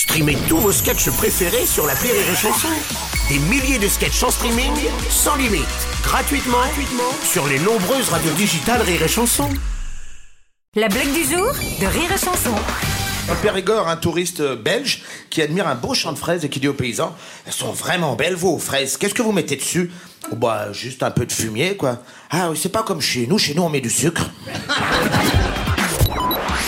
Streamez tous vos sketchs préférés sur la Rire et Chanson. Des milliers de sketchs en streaming, sans limite, gratuitement, gratuitement sur les nombreuses radios digitales Rire et Chanson. La blague du jour de Rire et Chanson. Dans le Périgord, un touriste belge qui admire un beau champ de fraises et qui dit aux paysans Elles sont vraiment belles, vos fraises. Qu'est-ce que vous mettez dessus? Oh, Bah, juste un peu de fumier, quoi. Ah oui, c'est pas comme chez nous. Chez nous, on met du sucre.